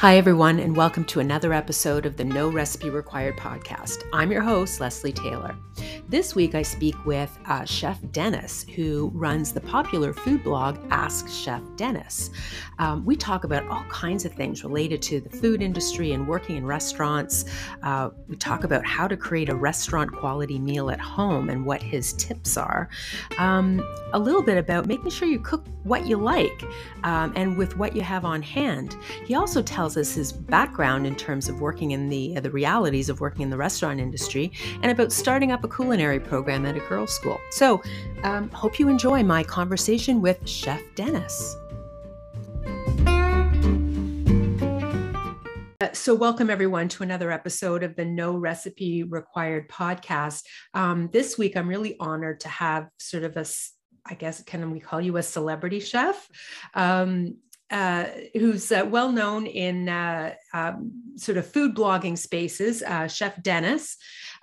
Hi, everyone, and welcome to another episode of the No Recipe Required podcast. I'm your host, Leslie Taylor. This week, I speak with uh, Chef Dennis, who runs the popular food blog Ask Chef Dennis. Um, we talk about all kinds of things related to the food industry and working in restaurants. Uh, we talk about how to create a restaurant quality meal at home and what his tips are. Um, a little bit about making sure you cook what you like um, and with what you have on hand. He also tells us his background in terms of working in the uh, the realities of working in the restaurant industry and about starting up a culinary program at a girls' school. So, um, hope you enjoy my conversation with Chef Dennis. Uh, so, welcome everyone to another episode of the No Recipe Required podcast. Um, this week, I'm really honored to have sort of a I guess can we call you a celebrity chef? Um, uh, who's uh, well known in uh, um, sort of food blogging spaces, uh, Chef Dennis.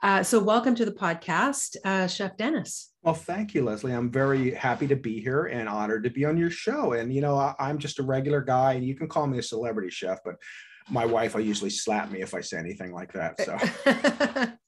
Uh, so, welcome to the podcast, uh, Chef Dennis. Well, thank you, Leslie. I'm very happy to be here and honored to be on your show. And, you know, I, I'm just a regular guy, and you can call me a celebrity chef, but my wife will usually slap me if I say anything like that. So.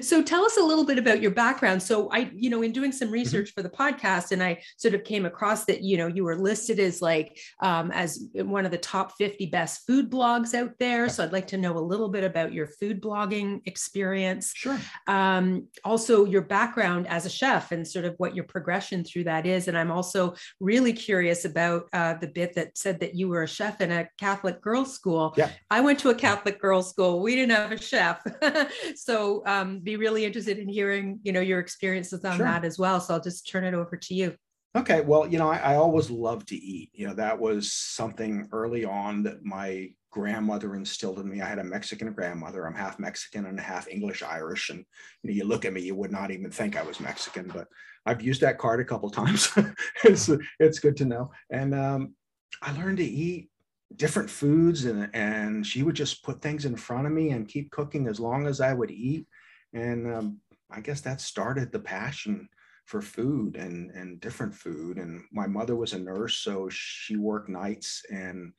so tell us a little bit about your background. So i you know in doing some mm-hmm. research mm-hmm. for the podcast and i sort of came across that you know you were listed as like um, as one of the top 50 best food blogs out there. So i'd like to know a little bit about your food blogging experience. Sure. Um, also your background as a chef and sort of what your progression through that is. And i'm also really curious about uh, the bit that said that you were a chef in a catholic girls school. Yeah. I went to a catholic girls school. We didn't have a chef. So um, be really interested in hearing, you know, your experiences on sure. that as well. So I'll just turn it over to you. Okay. Well, you know, I, I always loved to eat. You know, that was something early on that my grandmother instilled in me. I had a Mexican grandmother. I'm half Mexican and half English Irish. And you know, you look at me, you would not even think I was Mexican, but I've used that card a couple times. it's it's good to know. And um, I learned to eat different foods and and she would just put things in front of me and keep cooking as long as I would eat and um, I guess that started the passion for food and and different food. And my mother was a nurse, so she worked nights and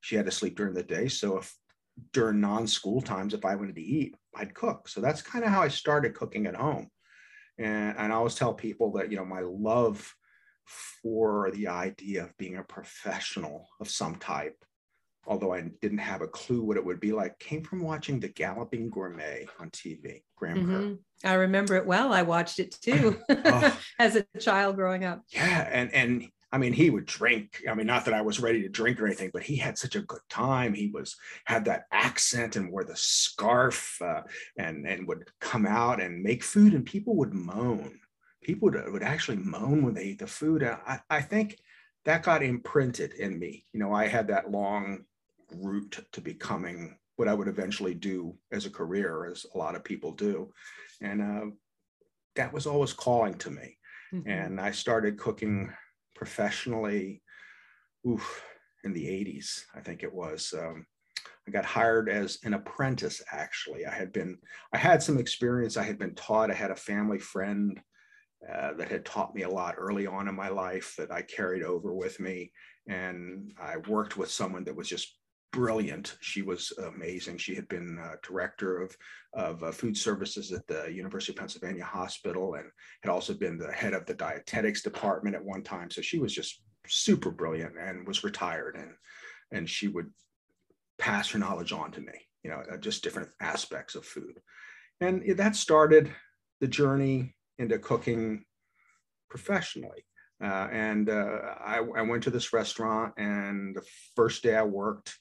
she had to sleep during the day. So if during non-school times, if I wanted to eat, I'd cook. So that's kind of how I started cooking at home. And, and I always tell people that you know my love for the idea of being a professional of some type although I didn't have a clue what it would be like, came from watching The Galloping Gourmet on TV. Graham mm-hmm. I remember it well. I watched it too oh. as a child growing up. Yeah, and and I mean, he would drink. I mean, not that I was ready to drink or anything, but he had such a good time. He was had that accent and wore the scarf uh, and and would come out and make food, and people would moan. People would, would actually moan when they eat the food. I, I think that got imprinted in me. You know, I had that long route to becoming what I would eventually do as a career, as a lot of people do. And uh, that was always calling to me. Mm-hmm. And I started cooking professionally oof, in the 80s, I think it was. Um, I got hired as an apprentice, actually. I had been, I had some experience. I had been taught, I had a family friend uh, that had taught me a lot early on in my life that I carried over with me. And I worked with someone that was just brilliant. She was amazing. She had been uh, director of, of uh, food services at the University of Pennsylvania Hospital and had also been the head of the dietetics department at one time. So she was just super brilliant and was retired. And, and she would pass her knowledge on to me, you know, uh, just different aspects of food. And that started the journey into cooking professionally. Uh, and uh, I, I, went to this restaurant, and the first day I worked,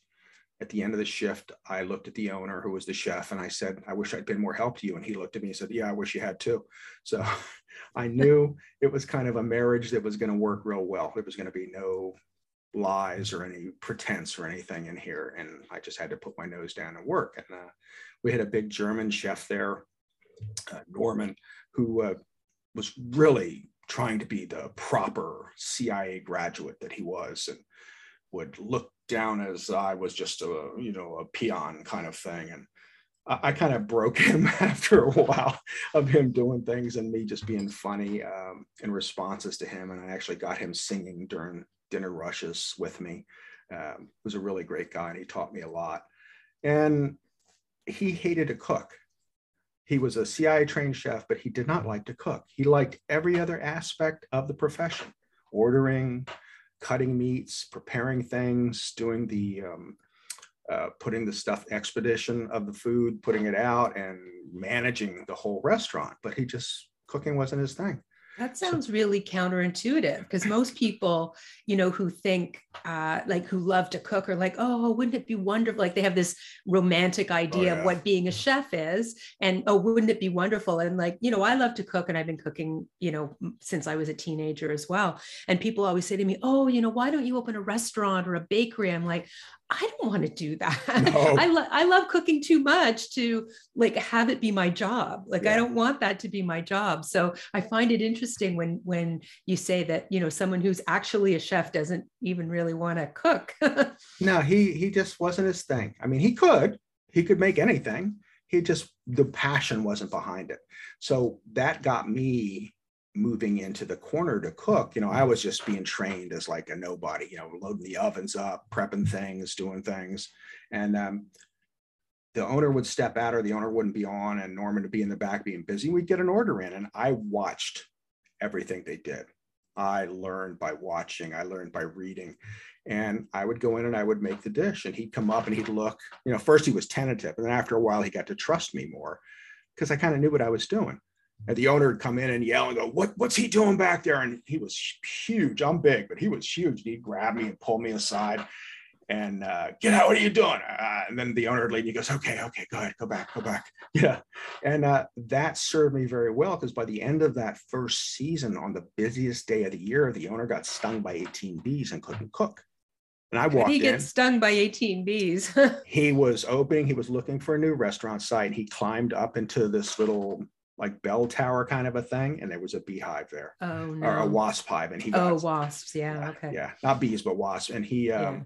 at the end of the shift, I looked at the owner who was the chef and I said, I wish I'd been more help to you. And he looked at me and said, Yeah, I wish you had too. So I knew it was kind of a marriage that was going to work real well. There was going to be no lies or any pretense or anything in here. And I just had to put my nose down and work. And uh, we had a big German chef there, uh, Norman, who uh, was really trying to be the proper CIA graduate that he was and would look down as I was just a you know a peon kind of thing, and I, I kind of broke him after a while of him doing things and me just being funny um, in responses to him, and I actually got him singing during dinner rushes with me. um, was a really great guy and he taught me a lot. And he hated to cook. He was a CIA trained chef, but he did not like to cook. He liked every other aspect of the profession ordering, cutting meats, preparing things, doing the um, uh, putting the stuff expedition of the food, putting it out, and managing the whole restaurant. But he just cooking wasn't his thing. That sounds really counterintuitive because most people, you know, who think uh, like who love to cook are like, oh, wouldn't it be wonderful? Like they have this romantic oh, idea oh, yeah. of what being a chef is. And oh, wouldn't it be wonderful? And like, you know, I love to cook and I've been cooking, you know, since I was a teenager as well. And people always say to me, oh, you know, why don't you open a restaurant or a bakery? I'm like, I don't want to do that. No. I, lo- I love cooking too much to like have it be my job. Like yeah. I don't want that to be my job. So I find it interesting when when you say that, you know, someone who's actually a chef doesn't even really want to cook. no, he he just wasn't his thing. I mean, he could. He could make anything. He just the passion wasn't behind it. So that got me moving into the corner to cook, you know, I was just being trained as like a nobody, you know, loading the ovens up, prepping things, doing things. And um, the owner would step out or the owner wouldn't be on and Norman would be in the back being busy. We'd get an order in and I watched everything they did. I learned by watching, I learned by reading. And I would go in and I would make the dish and he'd come up and he'd look, you know, first he was tentative. And then after a while, he got to trust me more because I kind of knew what I was doing. And the owner would come in and yell and go, "What? What's he doing back there?" And he was huge. I'm big, but he was huge. And He'd grab me and pull me aside and uh, get out. What are you doing? Uh, and then the owner would leave. He goes, "Okay, okay, go ahead, go back, go back." Yeah, and uh, that served me very well because by the end of that first season, on the busiest day of the year, the owner got stung by 18 bees and couldn't cook. And I walked he gets in. stung by 18 bees. he was opening, he was looking for a new restaurant site. He climbed up into this little like bell tower kind of a thing, and there was a beehive there. Oh no. Or a wasp hive, and he got, oh wasps, yeah, yeah, okay, yeah, not bees but wasps, and he um,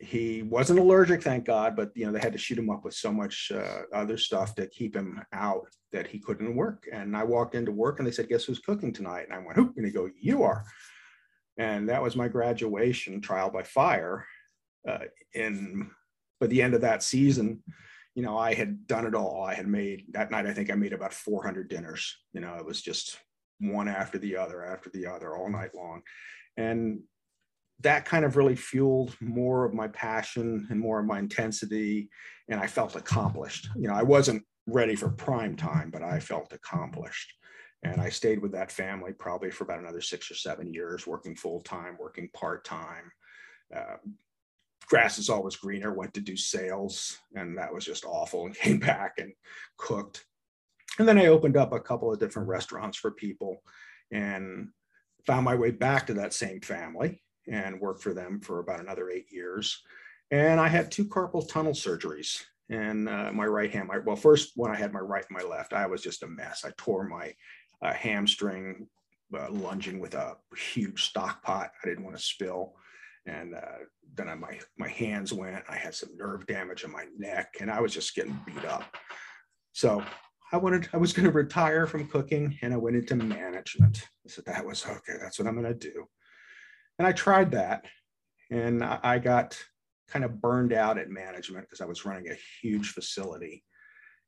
yeah. he wasn't allergic, thank God, but you know they had to shoot him up with so much uh, other stuff to keep him out that he couldn't work. And I walked into work, and they said, "Guess who's cooking tonight?" And I went, "Who?" And he go, "You are." And that was my graduation trial by fire. Uh, in by the end of that season, you know, I had done it all. I had made that night, I think I made about 400 dinners. You know, it was just one after the other, after the other, all night long. And that kind of really fueled more of my passion and more of my intensity. And I felt accomplished. You know, I wasn't ready for prime time, but I felt accomplished. And I stayed with that family probably for about another six or seven years, working full time, working part time, uh, grass is always greener went to do sales and that was just awful and came back and cooked. And then i opened up a couple of different restaurants for people and found my way back to that same family and worked for them for about another eight years. And i had two carpal tunnel surgeries and uh, my right hand my, well first when i had my right and my left. I was just a mess. I tore my uh, hamstring uh, lunging with a huge stock pot. I didn't want to spill and uh, then I, my my hands went. I had some nerve damage in my neck, and I was just getting beat up. So I wanted I was going to retire from cooking, and I went into management. So that was okay. That's what I'm going to do, and I tried that, and I, I got kind of burned out at management because I was running a huge facility,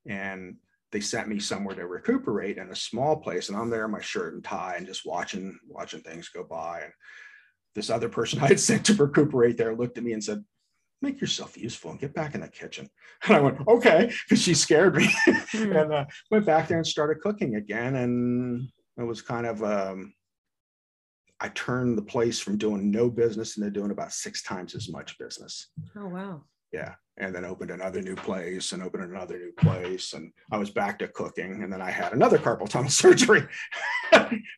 and they sent me somewhere to recuperate in a small place, and I'm there in my shirt and tie and just watching watching things go by and this other person I had sent to recuperate there looked at me and said, make yourself useful and get back in the kitchen. And I went, okay, because she scared me. Mm. and uh, went back there and started cooking again. And it was kind of, um, I turned the place from doing no business into doing about six times as much business. Oh, wow. Yeah and then opened another new place and opened another new place and i was back to cooking and then i had another carpal tunnel surgery.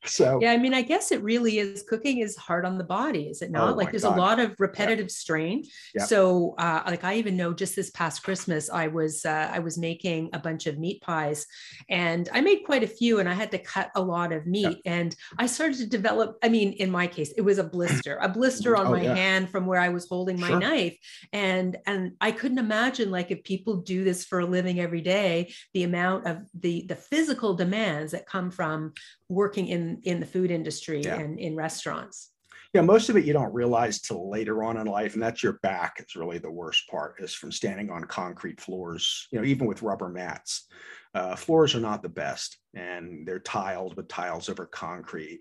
So yeah i mean i guess it really is cooking is hard on the body is it not? Oh like there's God. a lot of repetitive strain. So uh, like i even know just this past christmas i was uh, i was making a bunch of meat pies and i made quite a few and i had to cut a lot of meat and i started to develop i mean in my case it was a blister a blister on oh, my hand from where i was holding my sure. knife and and i couldn't couldn't imagine like if people do this for a living every day, the amount of the the physical demands that come from working in in the food industry yeah. and in restaurants. yeah, most of it you don't realize till later on in life, and that's your back is really the worst part. Is from standing on concrete floors. You know, even with rubber mats, uh, floors are not the best, and they're tiled with tiles over concrete.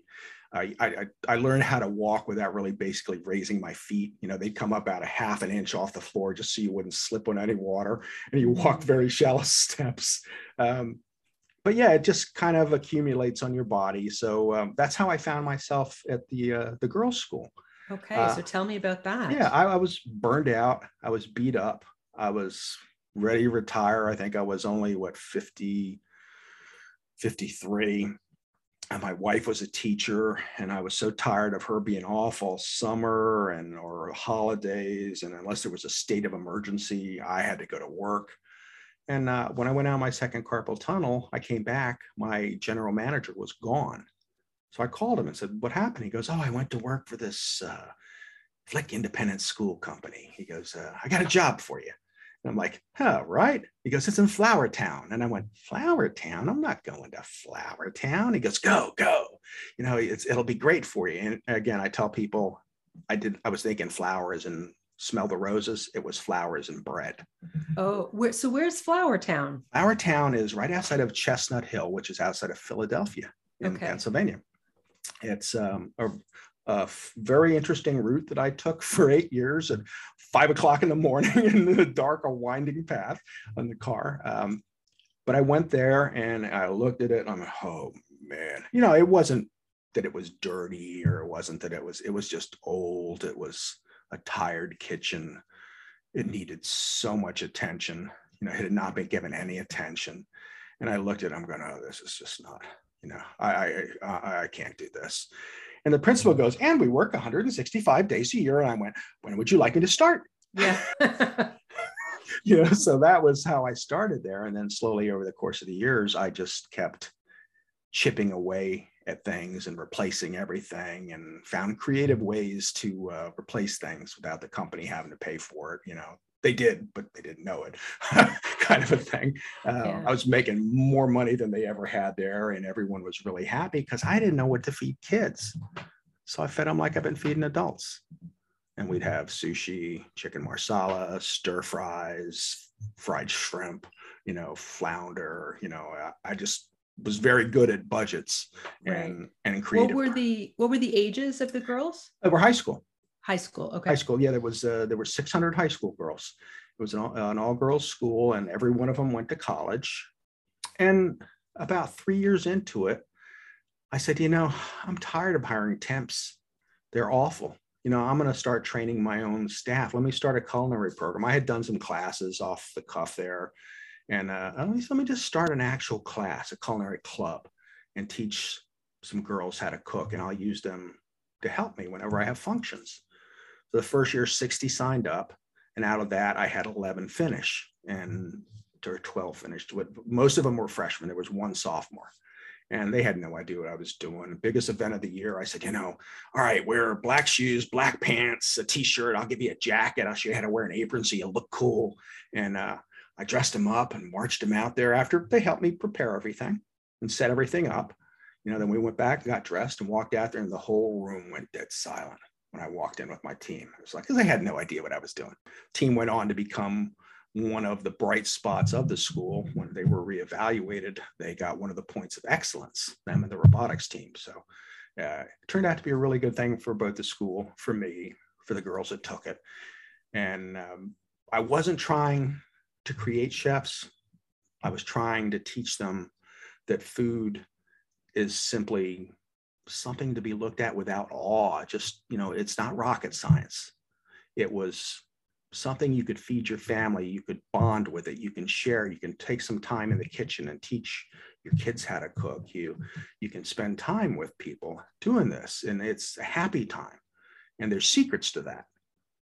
I, I, I learned how to walk without really basically raising my feet. You know, they'd come up about a half an inch off the floor just so you wouldn't slip on any water, and you walk mm. very shallow steps. Um, but yeah, it just kind of accumulates on your body. So um, that's how I found myself at the uh, the girls' school. Okay, uh, so tell me about that. Yeah, I, I, was burned out. I was beat up. I was ready to retire. I think I was only what 50, 53. And my wife was a teacher, and I was so tired of her being off all summer and or holidays. And unless there was a state of emergency, I had to go to work. And uh, when I went out my second carpal tunnel, I came back. My general manager was gone. So I called him and said, "What happened?" He goes, "Oh, I went to work for this uh, Flik Independent School Company." He goes, uh, "I got a job for you." And I'm like, "Huh, right?" He goes, "It's in Flourtown." And I went, "Flourtown? I'm not going to Flourtown." He goes, "Go, go. You know, it'll be great for you." And again, I tell people, I did. I was thinking flowers and smell the roses. It was flowers and bread. Oh, where, so where's Flourtown? Flower Town is right outside of Chestnut Hill, which is outside of Philadelphia in okay. Pennsylvania. It's um, a, a, very interesting route that I took for eight years at five o'clock in the morning in the dark, a winding path on the car. Um, but I went there and I looked at it and I'm like, oh man, you know, it wasn't that it was dirty or it wasn't that it was, it was just old. It was, a tired kitchen. It needed so much attention. You know, it had not been given any attention. And I looked at it, I'm going, oh, this is just not, you know, I, I, I, I can't do this. And the principal goes, and we work 165 days a year. And I went, when would you like me to start? Yeah. you know, so that was how I started there. And then slowly over the course of the years, I just kept chipping away at things and replacing everything and found creative ways to uh, replace things without the company having to pay for it you know they did but they didn't know it kind of a thing uh, yeah. i was making more money than they ever had there and everyone was really happy because i didn't know what to feed kids so i fed them like i've been feeding adults and we'd have sushi chicken marsala stir fries fried shrimp you know flounder you know i just was very good at budgets right. and and creative. What were the what were the ages of the girls? They were high school. High school. Okay. High school. Yeah, there was uh, there were 600 high school girls. It was an all, an all girls school, and every one of them went to college. And about three years into it, I said, you know, I'm tired of hiring temps. They're awful. You know, I'm going to start training my own staff. Let me start a culinary program. I had done some classes off the cuff there and uh, let, me, let me just start an actual class, a culinary club, and teach some girls how to cook, and I'll use them to help me whenever I have functions. So the first year, 60 signed up, and out of that, I had 11 finish, and or 12 finished. Most of them were freshmen. There was one sophomore and they had no idea what I was doing. Biggest event of the year. I said, you know, all right, wear black shoes, black pants, a t-shirt. I'll give you a jacket. I'll show you how to wear an apron so you look cool. And uh, I dressed him up and marched him out there after they helped me prepare everything and set everything up. You know, then we went back, got dressed, and walked out there, and the whole room went dead silent when I walked in with my team. It was like, because I had no idea what I was doing. Team went on to become one of the bright spots of the school. When they were reevaluated, they got one of the points of excellence, them and the robotics team. So uh, it turned out to be a really good thing for both the school, for me, for the girls that took it. And um, I wasn't trying to create chefs. I was trying to teach them that food is simply something to be looked at without awe. Just, you know, it's not rocket science. It was something you could feed your family, you could bond with it, you can share, you can take some time in the kitchen and teach your kids how to cook. You you can spend time with people doing this and it's a happy time. And there's secrets to that.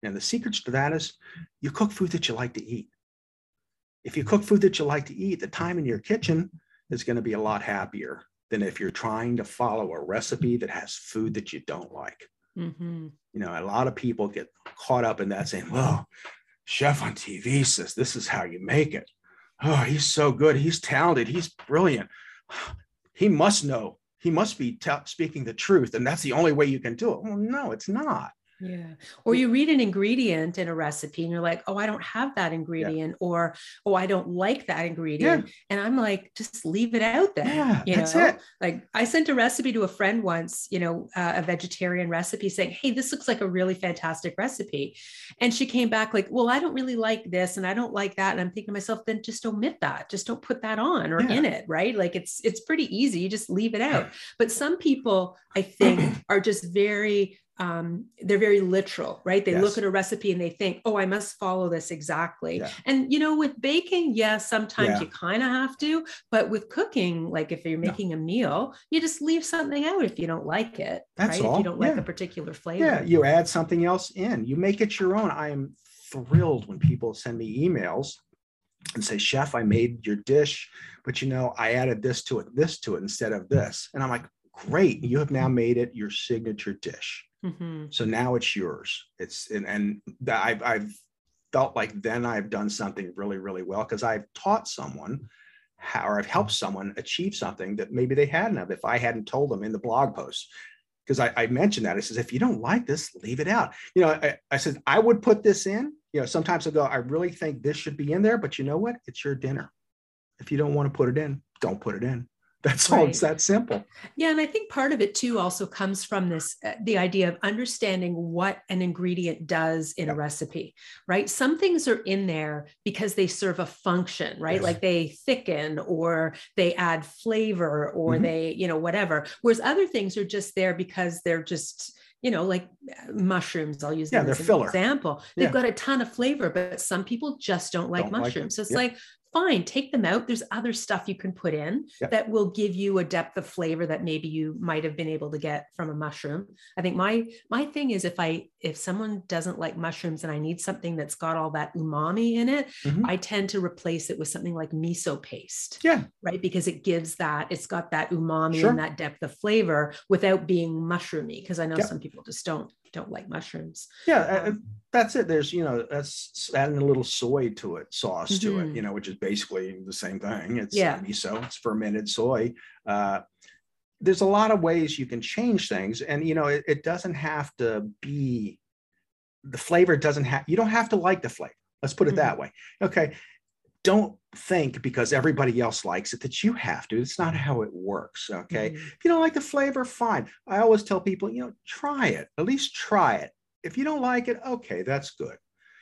And the secrets to that is you cook food that you like to eat if you cook food that you like to eat, the time in your kitchen is going to be a lot happier than if you're trying to follow a recipe that has food that you don't like. Mm-hmm. You know, a lot of people get caught up in that saying, well, chef on TV says this is how you make it. Oh, he's so good. He's talented. He's brilliant. He must know he must be t- speaking the truth and that's the only way you can do it well no it's not yeah. Or you read an ingredient in a recipe and you're like, oh, I don't have that ingredient, yeah. or oh, I don't like that ingredient. Yeah. And I'm like, just leave it out there. Yeah, you that's know? it. Like I sent a recipe to a friend once, you know, uh, a vegetarian recipe saying, Hey, this looks like a really fantastic recipe. And she came back like, Well, I don't really like this and I don't like that. And I'm thinking to myself, then just omit that. Just don't put that on or yeah. in it. Right. Like it's it's pretty easy. You just leave it out. But some people I think are just very um, they're very literal, right? They yes. look at a recipe and they think, oh, I must follow this exactly. Yeah. And, you know, with baking, yes, sometimes yeah. you kind of have to, but with cooking, like if you're making no. a meal, you just leave something out if you don't like it. That's right? all. If you don't yeah. like a particular flavor. Yeah, you add something else in, you make it your own. I am thrilled when people send me emails and say, Chef, I made your dish, but you know, I added this to it, this to it instead of this. And I'm like, great, you have now made it your signature dish. Mm-hmm. So now it's yours. It's and, and I've, I've felt like then I've done something really, really well because I've taught someone how, or I've helped someone achieve something that maybe they hadn't have if I hadn't told them in the blog post. Because I, I mentioned that. I says, if you don't like this, leave it out. You know, I, I said, I would put this in. You know, sometimes I go, I really think this should be in there, but you know what? It's your dinner. If you don't want to put it in, don't put it in. That's right. all. It's that simple. Yeah, and I think part of it too also comes from this uh, the idea of understanding what an ingredient does in yep. a recipe, right? Some things are in there because they serve a function, right? Yes. Like they thicken or they add flavor or mm-hmm. they, you know, whatever. Whereas other things are just there because they're just you know, like uh, mushrooms, I'll use yeah, them as an filler. example. They've yeah. got a ton of flavor, but some people just don't like don't mushrooms. Like so it's like, fine, take them out. There's other stuff you can put in yep. that will give you a depth of flavor that maybe you might have been able to get from a mushroom. I think my my thing is if I if someone doesn't like mushrooms and I need something that's got all that umami in it, mm-hmm. I tend to replace it with something like miso paste. Yeah. Right. Because it gives that, it's got that umami sure. and that depth of flavor without being mushroomy. Because I know yep. some people just don't don't like mushrooms. Yeah, um, that's it. There's you know that's adding a little soy to it, sauce mm-hmm. to it, mm-hmm. you know, which is basically the same thing. It's yeah. miso, it's fermented soy. Uh, there's a lot of ways you can change things, and you know it, it doesn't have to be the flavor. Doesn't have you don't have to like the flavor. Let's put it mm-hmm. that way. Okay, don't think because everybody else likes it that you have to. It's not how it works. Okay. Mm-hmm. If you don't like the flavor, fine. I always tell people, you know, try it, at least try it. If you don't like it, okay, that's good.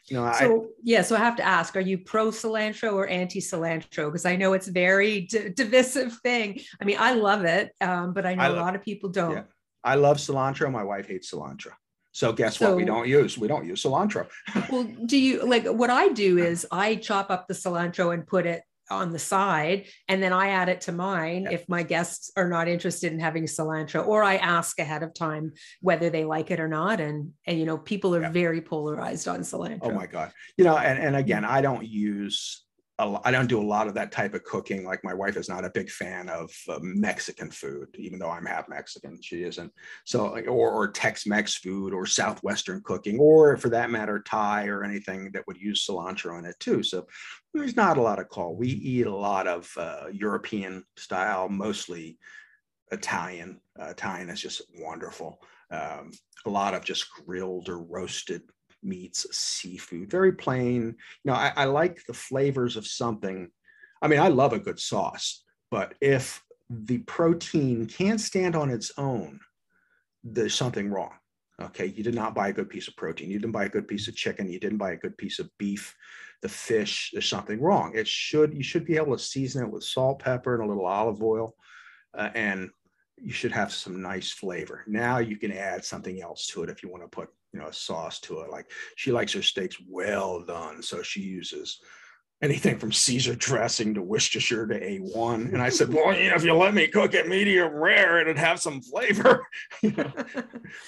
You know, so I, yeah, so I have to ask: Are you pro cilantro or anti cilantro? Because I know it's very d- divisive thing. I mean, I love it, um, but I know I love, a lot of people don't. Yeah. I love cilantro. My wife hates cilantro. So guess so, what? We don't use we don't use cilantro. well, do you like what I do is I chop up the cilantro and put it on the side and then I add it to mine yep. if my guests are not interested in having cilantro or I ask ahead of time whether they like it or not and and you know people are yep. very polarized on cilantro. Oh my god. You know and and again I don't use I don't do a lot of that type of cooking. Like my wife is not a big fan of uh, Mexican food, even though I'm half Mexican. She isn't. So, or, or Tex-Mex food, or Southwestern cooking, or for that matter, Thai or anything that would use cilantro in it too. So, there's not a lot of call. We eat a lot of uh, European style, mostly Italian. Uh, Italian is just wonderful. Um, a lot of just grilled or roasted meats, seafood, very plain. You know, I, I like the flavors of something. I mean, I love a good sauce, but if the protein can't stand on its own, there's something wrong. Okay, you did not buy a good piece of protein. You didn't buy a good piece of chicken. You didn't buy a good piece of beef. The fish, there's something wrong. It should you should be able to season it with salt, pepper, and a little olive oil, uh, and you should have some nice flavor. Now you can add something else to it if you want to put you know a sauce to it like she likes her steaks well done so she uses anything from Caesar dressing to Worcestershire to A1. And I said, well, you know, if you let me cook it medium rare, it'd have some flavor. you know?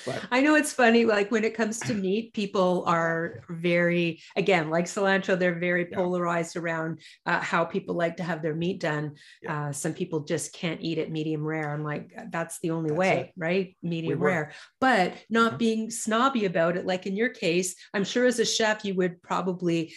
but, I know it's funny, like when it comes to meat, people are very, again, like cilantro, they're very yeah. polarized around uh, how people like to have their meat done. Yeah. Uh, some people just can't eat it medium rare. I'm like, that's the only that's way, it. right? Medium we rare. But not mm-hmm. being snobby about it. Like in your case, I'm sure as a chef, you would probably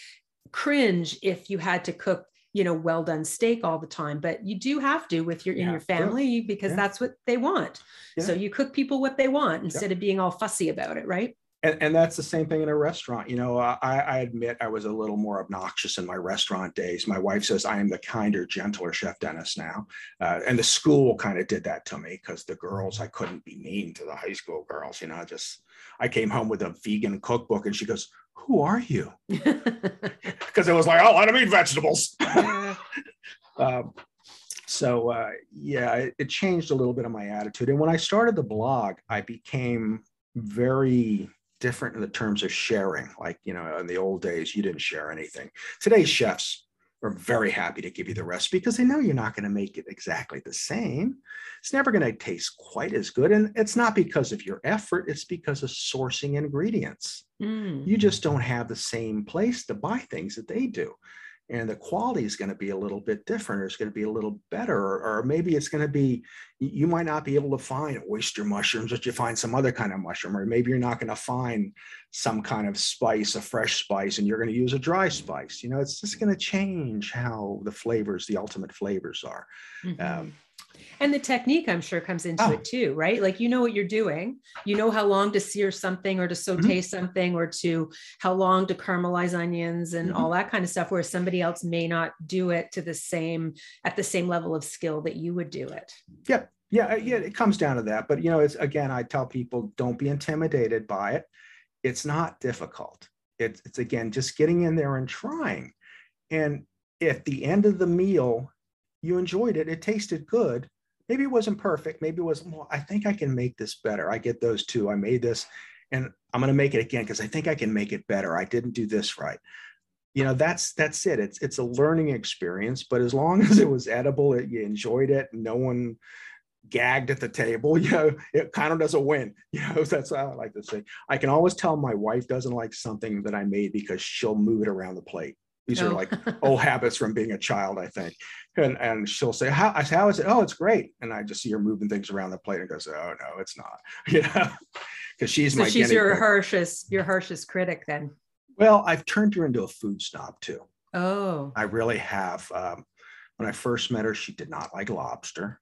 cringe if you had to cook you know well done steak all the time but you do have to with your in your family because Yeah. that's what they want. So you cook people what they want instead of being all fussy about it right and, and that's the same thing in a restaurant. You know, I, I admit I was a little more obnoxious in my restaurant days. My wife says I am the kinder, gentler chef Dennis now, uh, and the school kind of did that to me because the girls I couldn't be mean to the high school girls. You know, just I came home with a vegan cookbook, and she goes, "Who are you?" Because it was like, "Oh, I don't eat vegetables." um, so uh, yeah, it, it changed a little bit of my attitude. And when I started the blog, I became very different in the terms of sharing. Like, you know, in the old days, you didn't share anything. Today's chefs are very happy to give you the recipe because they know you're not going to make it exactly the same. It's never going to taste quite as good. And it's not because of your effort, it's because of sourcing ingredients. Mm. You just don't have the same place to buy things that they do. And the quality is going to be a little bit different, or it's going to be a little better, or, or maybe it's going to be, you might not be able to find oyster mushrooms, but you find some other kind of mushroom, or maybe you're not going to find some kind of spice, a fresh spice, and you're going to use a dry spice. You know, it's just going to change how the flavors, the ultimate flavors are. Mhm. Um, and the technique i'm sure comes into Oh. it too right like you know what you're doing you know how long to sear something or to Mm-hmm. saute something or to how long to caramelize onions and Mhm. all that kind of stuff where somebody else may not do it to the same at the same level of skill that you would do it Yep. Yeah, yeah, it comes down to that. But you know, it's again, I tell people don't be intimidated by it. It's not difficult. It's it's again just getting in there and trying. And at the end of the meal, you enjoyed it. It tasted good. Maybe it wasn't perfect. Maybe it was, well, I think I can make this better. I get those two. I made this and I'm going to make it again because I think I can make it better. I didn't do this right. You know, that's that's it. It's it's a learning experience, but as long as it was edible, it, you enjoyed it, no one gagged at the table, you know, it kind of does a win. You know, that's how I like to say. I can always tell my wife doesn't like something that I made because she'll move it around the plate. These are Oh. like old habits from being a child, I think. And and she'll say, How I say, how is it? Oh, it's great. And I just see her moving things around the plate and goes, Oh no, it's not. You know, because she's so my she's your harshest your harshest critic then Well, I've turned her into a food snob too. oh I really have. Um, when I first met her, she did not like lobster.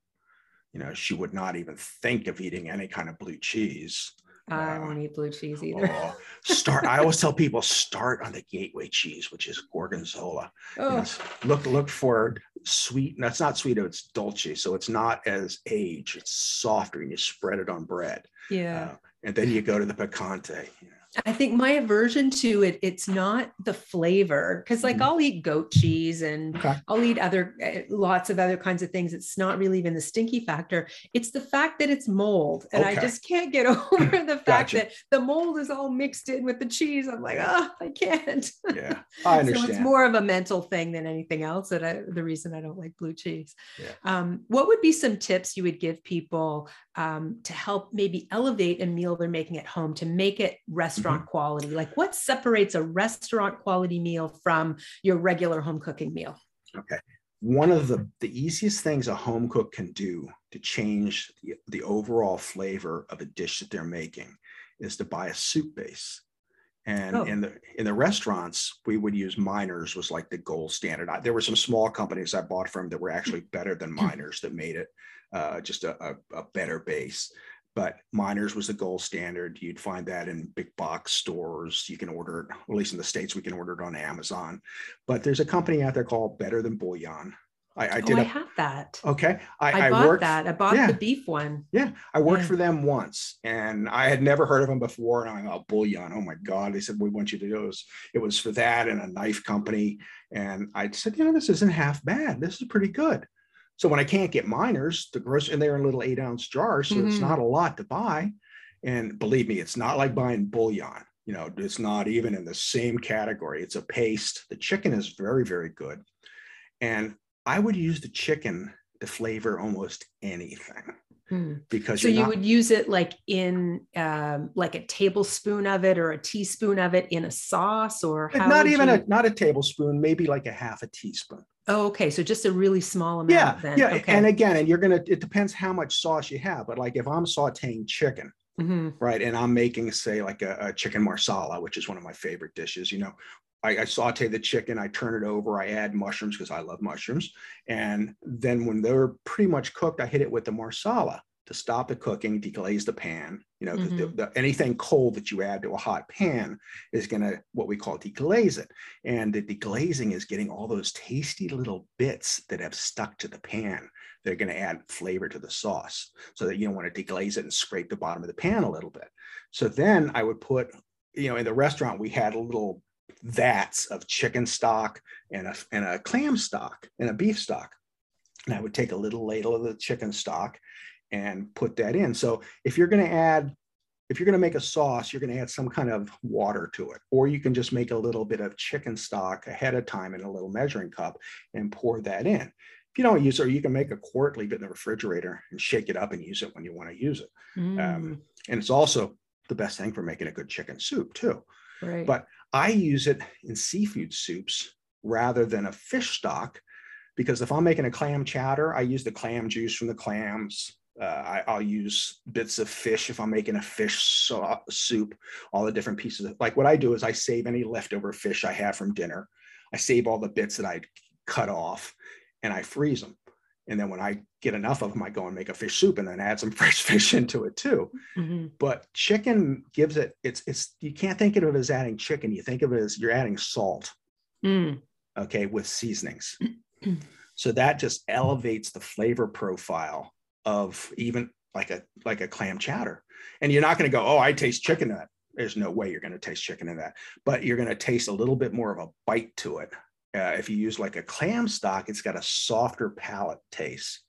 You know, she would not even think of eating any kind of blue cheese. I won't eat blue cheese either Oh, start. I always tell people start on the gateway cheese, which is gorgonzola. Oh look, look for sweet. No, it's not sweet. It's dolce, so it's not as aged. It's softer, and you spread it on bread. yeah Uh, and then you go to the picante. you know. I think my aversion to it, it's not the flavor. Cause like Mhm. I'll eat goat cheese and Okay. I'll eat other, uh, lots of other kinds of things. It's not really even the stinky factor. It's the fact that it's mold. And I just can't get over the fact Gotcha. that the mold is all mixed in with the cheese. I'm like, oh, I can't. Yeah, I understand. so it's more of a mental thing than anything else that I, the reason I don't like blue cheese. Yeah. Um, what would be some tips you would give people um, to help maybe elevate a meal they're making at home to make it restaurant Mm-hmm. quality? Like what separates a restaurant quality meal from your regular home cooking meal? Okay. One of the, the easiest things a home cook can do to change the, the overall flavor of a dish that they're making is to buy a soup base. And Oh. in the in the restaurants, we would use Minor's was like the gold standard. I, there were some small companies I bought from that were actually better than Minor's that made it uh, just a, a, a better base. But Minor's was the gold standard. You'd find that in big box stores. You can order it, at least in the States, we can order it on Amazon. But there's a company out there called Better Than Bouillon. I, I oh, did I a, have that. okay. I, I, I bought worked, that. I bought yeah. the beef one. yeah, I worked Yeah. for them once and I had never heard of them before. And I'm like, oh, bouillon. Oh my God. They said, we want you to do this. It was for that and a knife company. And I said, you know, this isn't half bad. This is pretty good. So when I can't get Minor's, the grocery, and they're in little eight ounce jars. So it's Mhm. not a lot to buy. And believe me, it's not like buying bouillon. You know, it's not even in the same category. It's a paste. The chicken is very, very good. And I would use the chicken to flavor almost anything Hmm. because So you're not- would use it like in um, like a tablespoon of it or a teaspoon of it in a sauce or how not even you- a not a tablespoon, maybe like a half a teaspoon. Oh, okay. So just a really small amount. Yeah, then. yeah. Okay. And again, and you're gonna. It depends how much sauce you have, but like if I'm sautéing chicken, Mhm. right, and I'm making say like a, a chicken marsala, which is one of my favorite dishes, you know, I, I saute the chicken, I turn it over, I add mushrooms because I love mushrooms. And then when they're pretty much cooked, I hit it with the marsala to stop the cooking, deglaze the pan. You know, mm-hmm. the, the, anything cold that you add to a hot pan is going to what we call deglaze it. And the deglazing is getting all those tasty little bits that have stuck to the pan. They're going to add flavor to the sauce so that you don't want to deglaze it and scrape the bottom of the pan a little bit. So then I would put, you know, in the restaurant, we had a little vats of chicken stock and a, and a clam stock and a beef stock. And I would take a little ladle of the chicken stock and put that in. So if you're going to add, if you're going to make a sauce, you're going to add some kind of water to it, or you can just make a little bit of chicken stock ahead of time in a little measuring cup and pour that in. If you don't use it, or you can make a quart, leave it in the refrigerator and shake it up and use it when you want to use it. Mm. Um, and it's also the best thing for making a good chicken soup too. Right. But I use it in seafood soups rather than a fish stock because if I'm making a clam chowder, I use the clam juice from the clams. Uh, I, will use bits of fish if I'm making a fish so- soup, all the different pieces. Of, like what I do is I save any leftover fish I have from dinner. I save all the bits that I cut off and I freeze them. And then when I get enough of them, I go and make a fish soup and then add some fresh fish into it too. Mm-hmm. But chicken gives it, it's, it's, you can't think of it as adding chicken. You think of it as you're adding salt, mm. okay, with seasonings. so that just elevates the flavor profile of even like a, like a clam chowder. And you're not going to go, oh, I taste chicken in that. There's no way you're going to taste chicken in that, but you're going to taste a little bit more of a bite to it uh, if you use like a clam stock, it's got a softer palate taste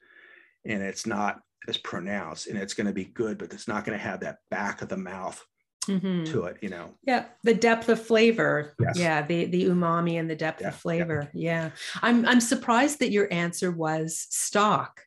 and it's not as pronounced and it's going to be good, but it's not going to have that back of the mouth mm-hmm. to it, you know. Yeah, the depth of flavor. Yes. Yeah, the the umami and the depth yeah, of flavor. Yeah. yeah. I'm I'm surprised that your answer was stock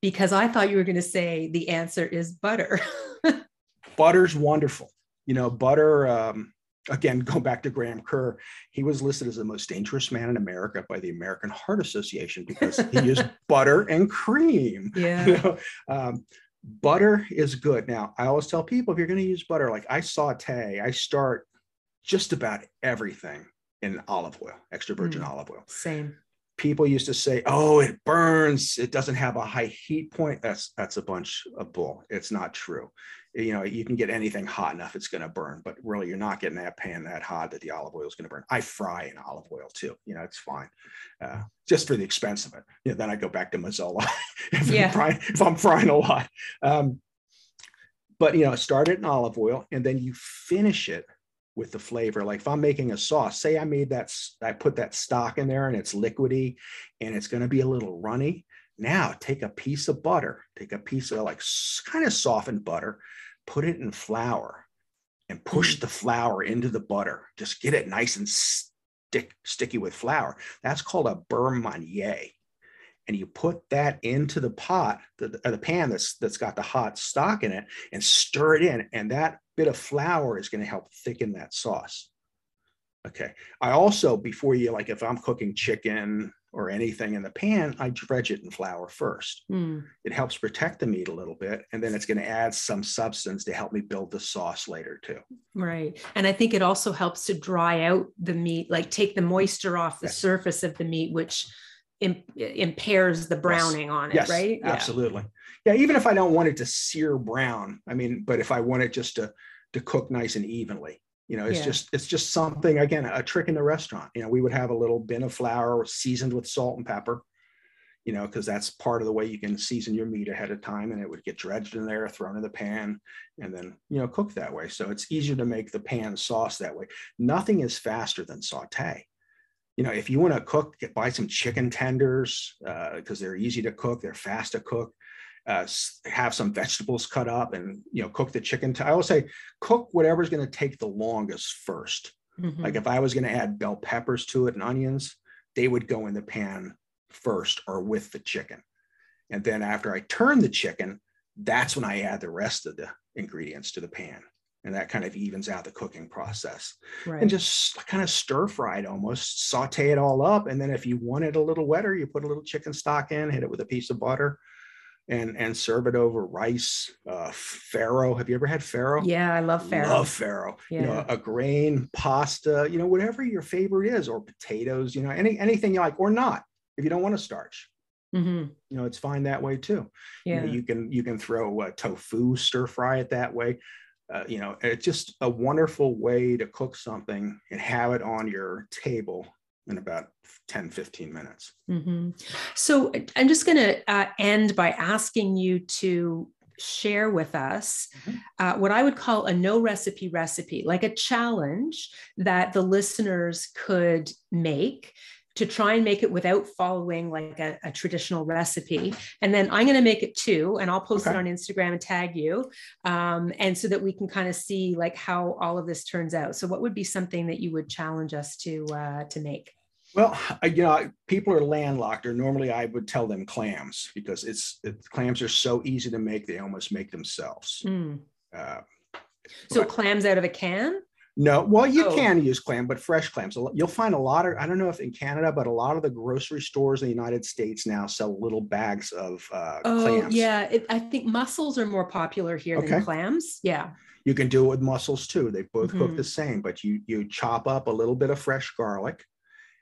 because I thought you were going to say the answer is butter. Butter's wonderful. You know, butter um again, go back to Graham Kerr, he was listed as the most dangerous man in America by the American Heart Association because he used butter and cream. Yeah. You know? um, butter is good. Now, I always tell people if you're going to use butter, like I saute, I start just about everything in olive oil, extra virgin mm, olive oil. Same. People used to say, "Oh, it burns. It doesn't have a high heat point." That's that's a bunch of bull. It's not true you know, you can get anything hot enough, it's going to burn, but really you're not getting that pan that hot that the olive oil is going to burn. I fry in olive oil too. You know, it's fine. Uh, just for the expense of it. You know, then I go back to Mazola if, yeah. I'm frying, if I'm frying a lot. Um, but, you know, start it in olive oil and then you finish it with the flavor. Like if I'm making a sauce, say I made that, I put that stock in there and it's liquidy and it's going to be a little runny. Now take a piece of butter, take a piece of like kind of softened butter, put it in flour and push mm. the flour into the butter. Just get it nice and stick, sticky with flour. That's called a beurre manié. And you put that into the pot, the, the pan that's that's got the hot stock in it, and stir it in. And that bit of flour is going to help thicken that sauce. Okay. I also, before you like, if I'm cooking chicken or anything in the pan, I dredge it in flour first. Mm. It helps protect the meat a little bit, and then it's going to add some substance to help me build the sauce later too. Right, and I think it also helps to dry out the meat, like take the moisture off the yes. surface of the meat, which imp- impairs the browning yes. on it. Yes, right? Absolutely. Yeah. yeah, even if I don't want it to sear brown, I mean, but if I want it just to to cook nice and evenly, you know it's yeah. just it's just something again a trick in the restaurant you know we would have a little bin of flour seasoned with salt and pepper you know because that's part of the way you can season your meat ahead of time and it would get dredged in there thrown in the pan and then you know cook that way so it's easier to make the pan sauce that way nothing is faster than saute you know if you want to cook get, buy some chicken tenders because uh, they're easy to cook they're fast to cook uh, have some vegetables cut up and you know cook the chicken. I always say cook whatever's going to take the longest 1st mm-hmm. Like if I was going to add bell peppers to it and onions, they would go in the pan first or with the chicken. And then after I turn the chicken, that's when I add the rest of the ingredients to the pan. And that kind of evens out the cooking process. Right. And just kind of stir fry it almost, saute it all up. And then if you want it a little wetter, you put a little chicken stock in, hit it with a piece of butter and and serve it over rice. Uh, farro. Have you ever had farro? Yeah, I love farro. Love farro. Yeah. You know, a grain, pasta. You know, whatever your favorite is, or potatoes. You know, any anything you like, or not. If you don't want a starch, Mhm. you know, it's fine that way too. You, Yeah. know, you can you can throw uh, tofu, stir fry it that way. Uh, you know, it's just a wonderful way to cook something and have it on your table in about 10, 15 minutes. hmm So I'm just going to uh, end by asking you to share with us Mhm. uh, what I would call a no recipe recipe, like a challenge that the listeners could make to try and make it without following like a, a traditional recipe. And then I'm going to make it too, and I'll post it on Instagram and tag you. Um, and so that we can kind of see like how all of this turns out. So what would be something that you would challenge us to uh, to make? Well, you know, people are landlocked, or normally I would tell them clams because it's it, clams are so easy to make; they almost make themselves. Mm. Uh, So Right. clams out of a can? No, well, you Oh. can use clam, but fresh clams. You'll find a lot of I don't know if in Canada, but a lot of the grocery stores in the United States now sell little bags of uh, Oh, clams. yeah. It, I think mussels are more popular here Okay. than clams. Yeah. You can do it with mussels too. They both cook Mhm. the same, but you you chop up a little bit of fresh garlic.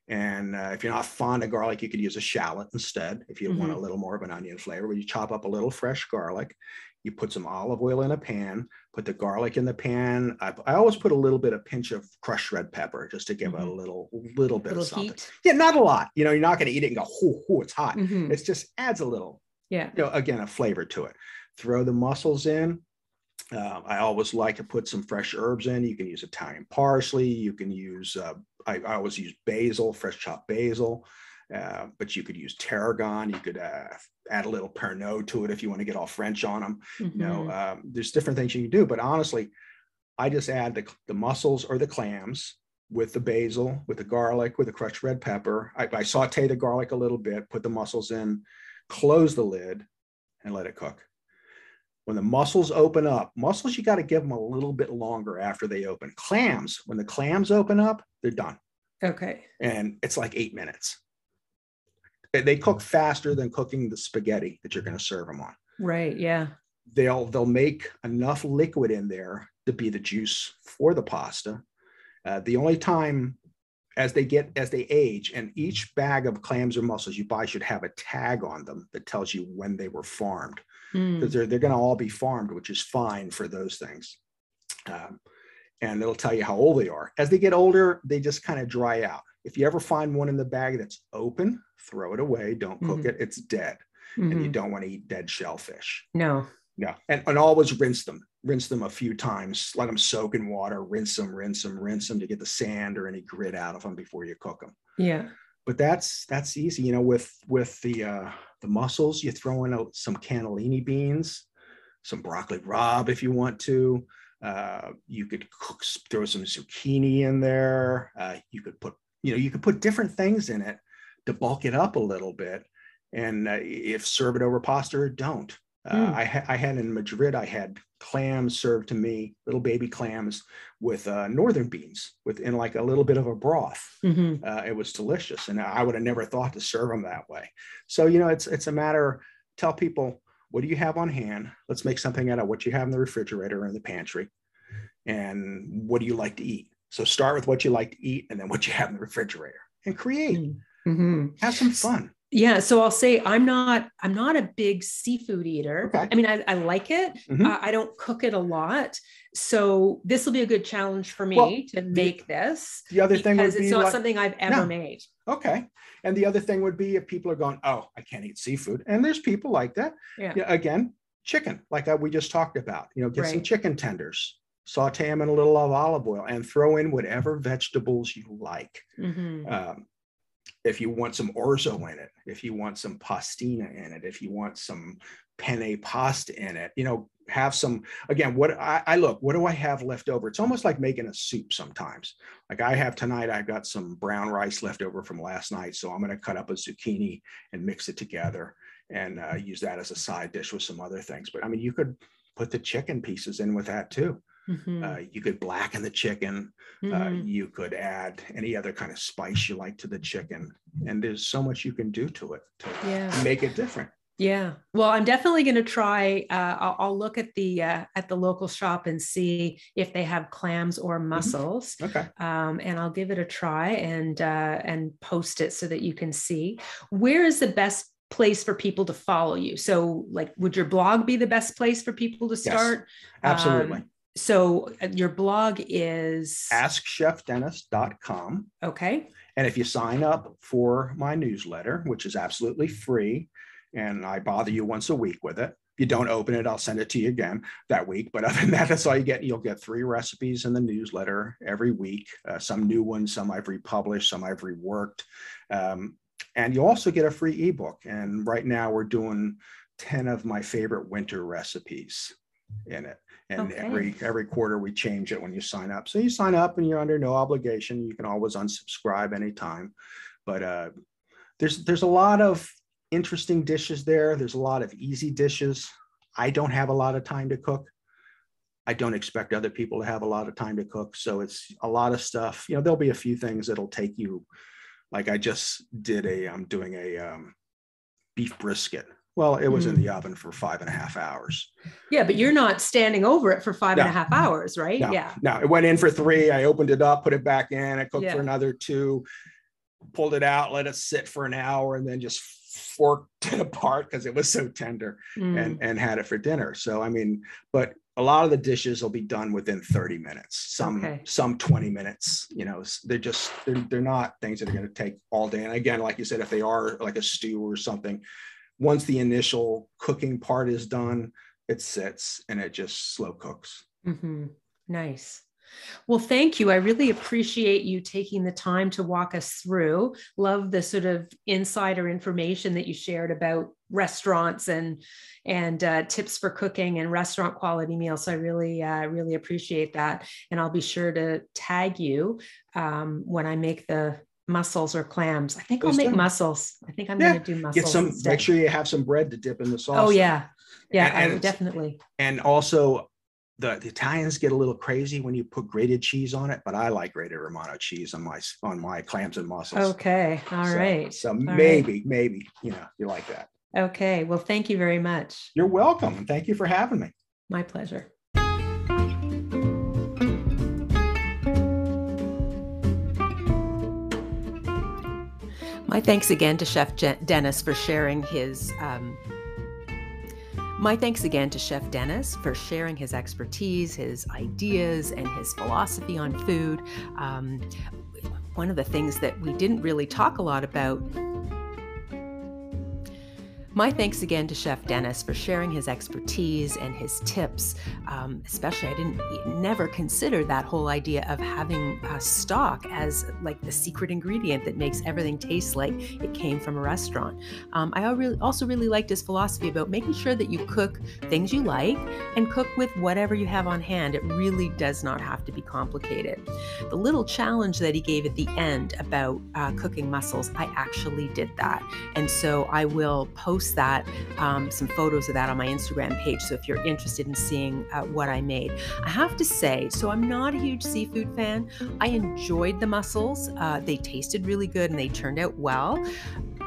And uh, if you're not fond of garlic, you could use a shallot instead if you want Mm-hmm. a little more of an onion flavor. But you chop up a little fresh garlic. You put some olive oil in a pan, put the garlic in the pan. I, I always put a little bit of pinch of crushed red pepper just to give it a little little bit Little of something. heat. Yeah, not a lot. You know, you're not going to eat it and go, "Whoo, whoo, it's hot." Mhm. It just adds a little Yeah. you know, again, a flavor to it. Throw the mussels in. Uh, I always like to put some fresh herbs in. You can use Italian parsley. You can use, uh, I, I always use basil, fresh chopped basil, uh, but you could use tarragon. You could uh, add a little Pernod to it if you want to get all French on them. You know, Mhm. um, there's different things you can do, but honestly, I just add the, the mussels or the clams with the basil, with the garlic, with the crushed red pepper. I, I saute the garlic a little bit, put the mussels in, close the lid, and let it cook. When the mussels open up, mussels, you got to give them a little bit longer after they open. Clams, when the clams open up, they're done. Okay. And it's like eight minutes. They- cook faster than cooking the spaghetti that you're going to serve them on Right. Yeah. they'll they'll make enough liquid in there to be the juice for the pasta. Uh, the only time as they get as they age, and each bag of clams or mussels you buy should have a tag on them that tells you when they were farmed Mm. because they're they're going to all be farmed, which is fine for those things. Um, and it'll tell you how old they are. As they get older, they just kind of dry out. If you ever find one in the bag that's open, throw it away. Don't cook Mhm. it. It's dead, and you Mhm. don't want to eat dead shellfish. No. Yeah, and, and always rinse them. Rinse them a few times. Let them soak in water. Rinse them, rinse them, rinse them to get the sand or any grit out of them before you cook them. Yeah. But that's that's easy. You know, with with the uh, the mussels, you throw in out some cannellini beans, some broccoli rabe if you want to. Uh, you could cook, throw some zucchini in there. Uh, you could put you know you could put different things in it to bulk it up a little bit. And uh, if serve it over pasta or don't. Uh, Mm. I, ha- I had in Madrid, I had clams served to me, little baby clams with uh, northern beans, within like a little bit of a broth. Mhm. Uh, it was delicious, and I would have never thought to serve them that way. So you know, it's it's a matter. Tell people what do you have on hand. Let's make something out of what you have in the refrigerator or in the pantry, and what do you like to eat. So start with what you like to eat, and then what you have in the refrigerator, and create. Mhm. Have some fun. Yeah. So I'll say I'm not I'm not a big seafood eater. Okay. I mean, I, I like it. Mhm. Uh, I don't cook it a lot. So this will be a good challenge for me Well, to make this The other thing would be it's not like, something I've ever No. made. okay, and the other thing would be if people are going, oh, I can't eat seafood, and there's people like that. Yeah. Yeah, again, chicken, like uh, we just talked about. You know, get some chicken tenders, saute them in a little of olive oil, and throw in whatever vegetables you like. Mhm. Um, if you want some orzo in it, if you want some pastina in it, if you want some penne pasta in it, you know, have some. Again, what I, I look, what do I have left over? It's almost like making a soup sometimes. Like I have tonight, I've got some brown rice left over from last night, so I'm going to cut up a zucchini and mix it together and uh, use that as a side dish with some other things. But I mean, you could put the chicken pieces in with that too. Mhm. Uh, you could blacken the chicken. Uh, Mhm. you could add any other kind of spice you like to the chicken, and there's so much you can do to it to yeah. make it different. Yeah. Well, I'm definitely going to try. Uh, I'll, I'll, look at the uh, at the local shop and see if they have clams or mm-hmm. mussels. Mm-hmm. Okay. Um, and I'll give it a try and uh, and post it so that you can see. Where is the best place for people to follow you? So, like, would your blog be the best place for people to start? Yes, absolutely. Um, so uh, your blog is askchefdennis.com. Okay. And if you sign up for my newsletter, which is absolutely free, and I bother you once a week with it. If you don't open it, I'll send it to you again that week. But other than that, that's all you get. You'll get three recipes in the newsletter every week, uh, some new ones, some I've republished, some I've reworked. Um, and you also get a free ebook. And right now we're doing 10 of my favorite winter recipes in it. And okay. every every quarter we change it when you sign up. So you sign up and you're under no obligation. You can always unsubscribe anytime. But uh, there's there's a lot of interesting dishes there. There's a lot of easy dishes. I don't have a lot of time to cook. I don't expect other people to have a lot of time to cook. So it's a lot of stuff. You know, there'll be a few things that'll take you, like I just did a, I'm doing a um, beef brisket. Well, it was mm. in the mm. oven for five and a half hours. Yeah, but you're not standing over it for five no. and a half hours, right? No. Yeah. No, it went in for three. I opened it up, put it back in. I cooked yeah. for another two, pulled it out, let it sit for an hour, and then just forked it apart because it was so tender mm. and, and had it for dinner. So, I mean, but a lot of the dishes will be done within 30 minutes, some, okay. some 20 minutes, you know, they're just, they're, they're not things that are going to take all day. And again, like you said, if they are like a stew or something, once the initial cooking part is done, it sits and it just slow cooks. Mm-hmm. Nice. Well, thank you. I really appreciate you taking the time to walk us through. Love the sort of insider information that you shared about restaurants and and uh, tips for cooking and restaurant quality meals. So I really uh, really appreciate that, and I'll be sure to tag you um, when I make the mussels or clams. I think Please I'll make mussels. I think I'm yeah. going to do mussels. Get some. Instead. Make sure you have some bread to dip in the oh, sauce. Oh yeah, yeah, and, and definitely. And also, the, the, Italians get a little crazy when you put grated cheese on it, but I like grated Romano cheese on my on my clams and mussels. Okay, all so, right. So maybe, right. maybe you know you like that. Okay, well, thank you very much. You're welcome. Thank you for having me. My pleasure. My thanks again to Chef Dennis for sharing his um, my thanks again to Chef Dennis for sharing his expertise, his ideas, and his philosophy on food. Um, one of the things that we didn't really talk a lot about my thanks again to Chef Dennis for sharing his expertise and his tips. Um, especially, I didn't never consider that whole idea of having a stock as like the secret ingredient that makes everything taste like it came from a restaurant. Um, I also really liked his philosophy about making sure that you cook things you like and cook with whatever you have on hand. It really does not have to be complicated. The little challenge that he gave at the end about uh, cooking mussels, I actually did that, and so I will post post that, um, some photos of that on my Instagram page. So if you're interested in seeing uh, what I made, I have to say, so I'm not a huge seafood fan. I enjoyed the mussels, uh, they tasted really good and they turned out well.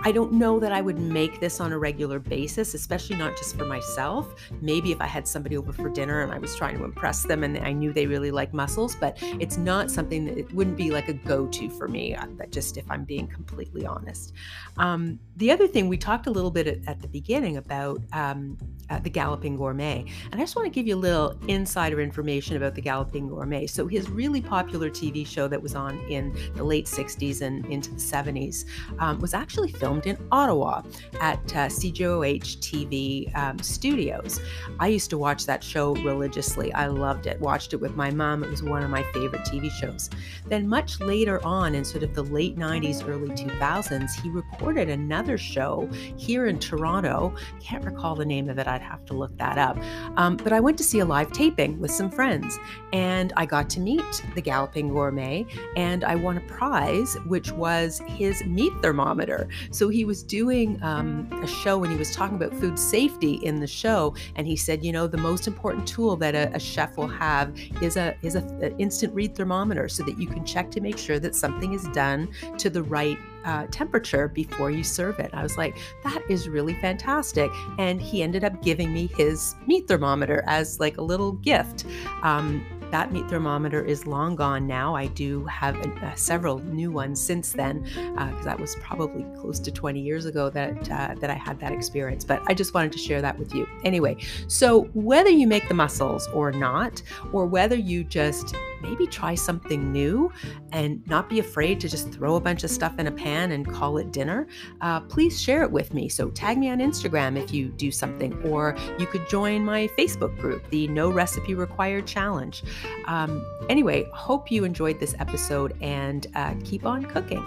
I don't know that I would make this on a regular basis, especially not just for myself. Maybe if I had somebody over for dinner and I was trying to impress them and I knew they really like mussels, but it's not something that it wouldn't be like a go to for me, uh, just if I'm being completely honest. Um, the other thing, we talked a little bit at, at the beginning about um, uh, the Galloping Gourmet, and I just want to give you a little insider information about the Galloping Gourmet. So, his really popular TV show that was on in the late 60s and into the 70s um, was actually filmed filmed in Ottawa at uh, CJOH TV um, studios. I used to watch that show religiously. I loved it. Watched it with my mom. It was one of my favorite TV shows. Then, much later on, in sort of the late 90s, early 2000s, he recorded another show here in Toronto. Can't recall the name of it. I'd have to look that up. Um, but I went to see a live taping with some friends, and I got to meet the Galloping Gourmet, and I won a prize, which was his meat thermometer. So he was doing um, a show and he was talking about food safety in the show, and he said, you know, the most important tool that a, a chef will have is a is a, a instant read thermometer, so that you can check to make sure that something is done to the right uh, temperature before you serve it. I was like, that is really fantastic. And he ended up giving me his meat thermometer as like a little gift. Um, that meat thermometer is long gone now. I do have uh, several new ones since then, because uh, that was probably close to 20 years ago that uh, that I had that experience. But I just wanted to share that with you. Anyway, so whether you make the mussels or not, or whether you just maybe try something new and not be afraid to just throw a bunch of stuff in a pan and call it dinner, uh, please share it with me. So tag me on Instagram if you do something, or you could join my Facebook group, the No Recipe Required Challenge. Um, anyway, hope you enjoyed this episode and uh, keep on cooking.